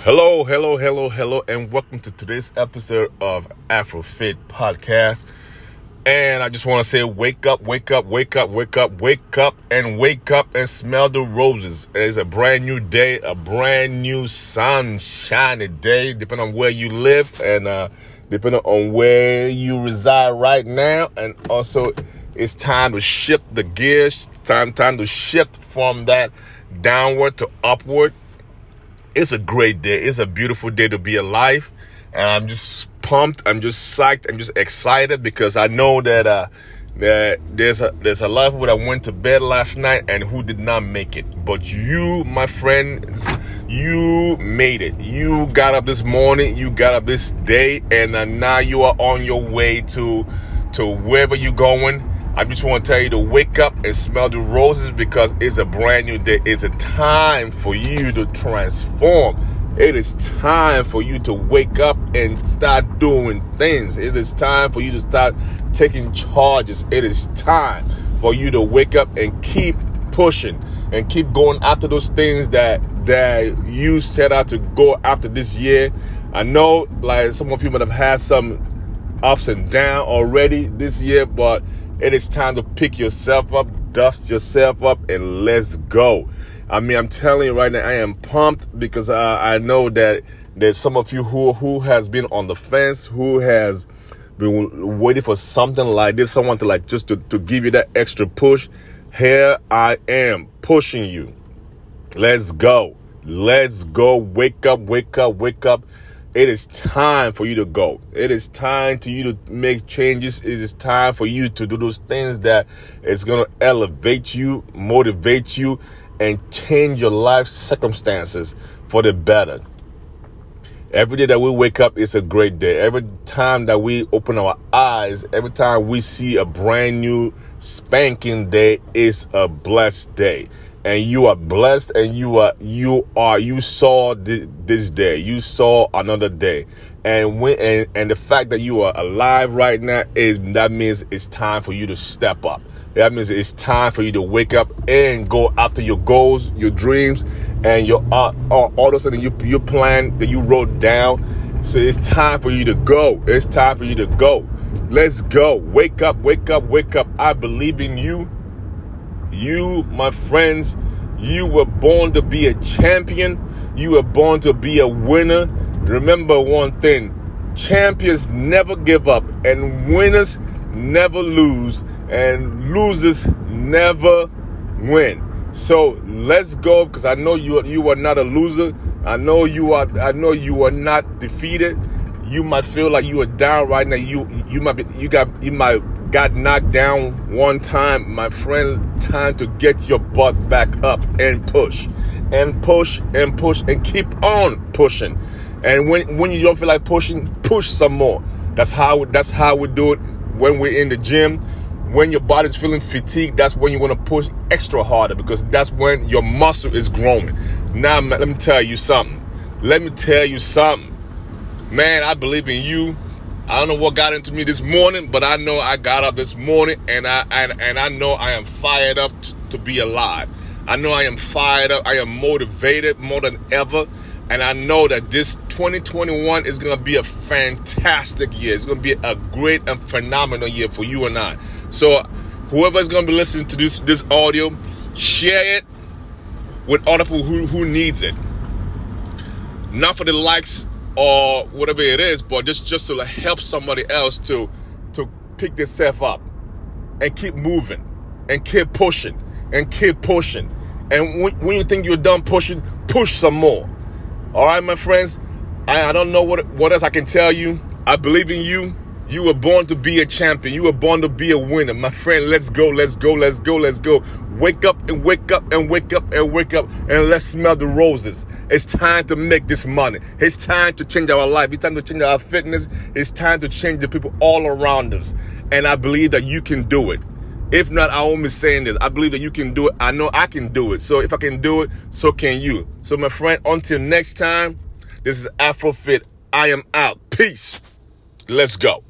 Hello, hello, hello, hello, and welcome to today's episode of AfroFit Podcast. And I just want to say, wake up, wake up, wake up, wake up, wake up, and wake up and smell the roses. It's a brand new day, a brand new sunshiny day, depending on where you live and uh, depending on where you reside right now. And also, it's time to shift the gears, time, time to shift from that downward to upward it's a great day. It's a beautiful day to be alive. And I'm just pumped. I'm just psyched. I'm just excited because I know that uh, that there's a there's a lot of people that went to bed last night and who did not make it. But you, my friends, you made it. You got up this morning. You got up this day, and uh, now you are on your way to to wherever you're going I just want to tell you to wake up and smell the roses because it's a brand new day. It's a time for you to transform. It is time for you to wake up and start doing things. It is time for you to start taking charges. It is time for you to wake up and keep pushing and keep going after those things that that you set out to go after this year. I know like some of you might have had some ups and downs already this year, but it is time to pick yourself up, dust yourself up, and let's go. I mean, I'm telling you right now, I am pumped because uh, I know that there's some of you who who has been on the fence, who has been waiting for something like this, someone to like just to, to give you that extra push. Here I am pushing you. Let's go. Let's go. Wake up, wake up, wake up it is time for you to go. It is time to you to make changes. It is time for you to do those things that is going to elevate you, motivate you, and change your life circumstances for the better. Every day that we wake up is a great day. Every time that we open our eyes, every time we see a brand new spanking day is a blessed day and you are blessed and you are you are you saw this, this day. You saw another day. And when and, and the fact that you are alive right now is that means it's time for you to step up. That means it's time for you to wake up and go after your goals your dreams and your uh, all, all of a sudden you, your plan that you wrote down. So it's time for you to go. It's time for you to go. Let's go. Wake up wake up wake up. I believe in you you, my friends, you were born to be a champion. You were born to be a winner. Remember one thing champions never give up, and winners never lose, and losers never win. So let's go because I know you you are not a loser. I know you are I know you are not defeated. You might feel like you are down right now. You you might be you got you might got knocked down one time, my friend, time to get your butt back up and push and push and push and keep on pushing. And when when you don't feel like pushing, push some more. That's how that's how we do it when we're in the gym. When your body's feeling fatigued, that's when you want to push extra harder because that's when your muscle is growing. Now, let me tell you something. Let me tell you something. Man, I believe in you. I don't know what got into me this morning, but I know I got up this morning and I and, and I know I am fired up to, to be alive. I know I am fired up. I am motivated more than ever. And I know that this 2021 is going to be a fantastic year. It's going to be a great and phenomenal year for you and I. So, whoever's going to be listening to this, this audio, share it with other people who, who needs it. Not for the likes or whatever it is, but just just to help somebody else to to pick themselves up and keep moving and keep pushing and keep pushing. And when, when you think you're done pushing, push some more. All right, my friends. I, I don't know what what else I can tell you. I believe in you. You were born to be a champion. You were born to be a winner. My friend, let's go, let's go, let's go, let's go. Wake up and wake up and wake up and wake up and let's smell the roses. It's time to make this money. It's time to change our life. It's time to change our fitness. It's time to change the people all around us. And I believe that you can do it. If not, I won't be saying this. I believe that you can do it. I know I can do it. So if I can do it, so can you. So my friend, until next time, this is Afrofit. I am out. Peace. Let's go.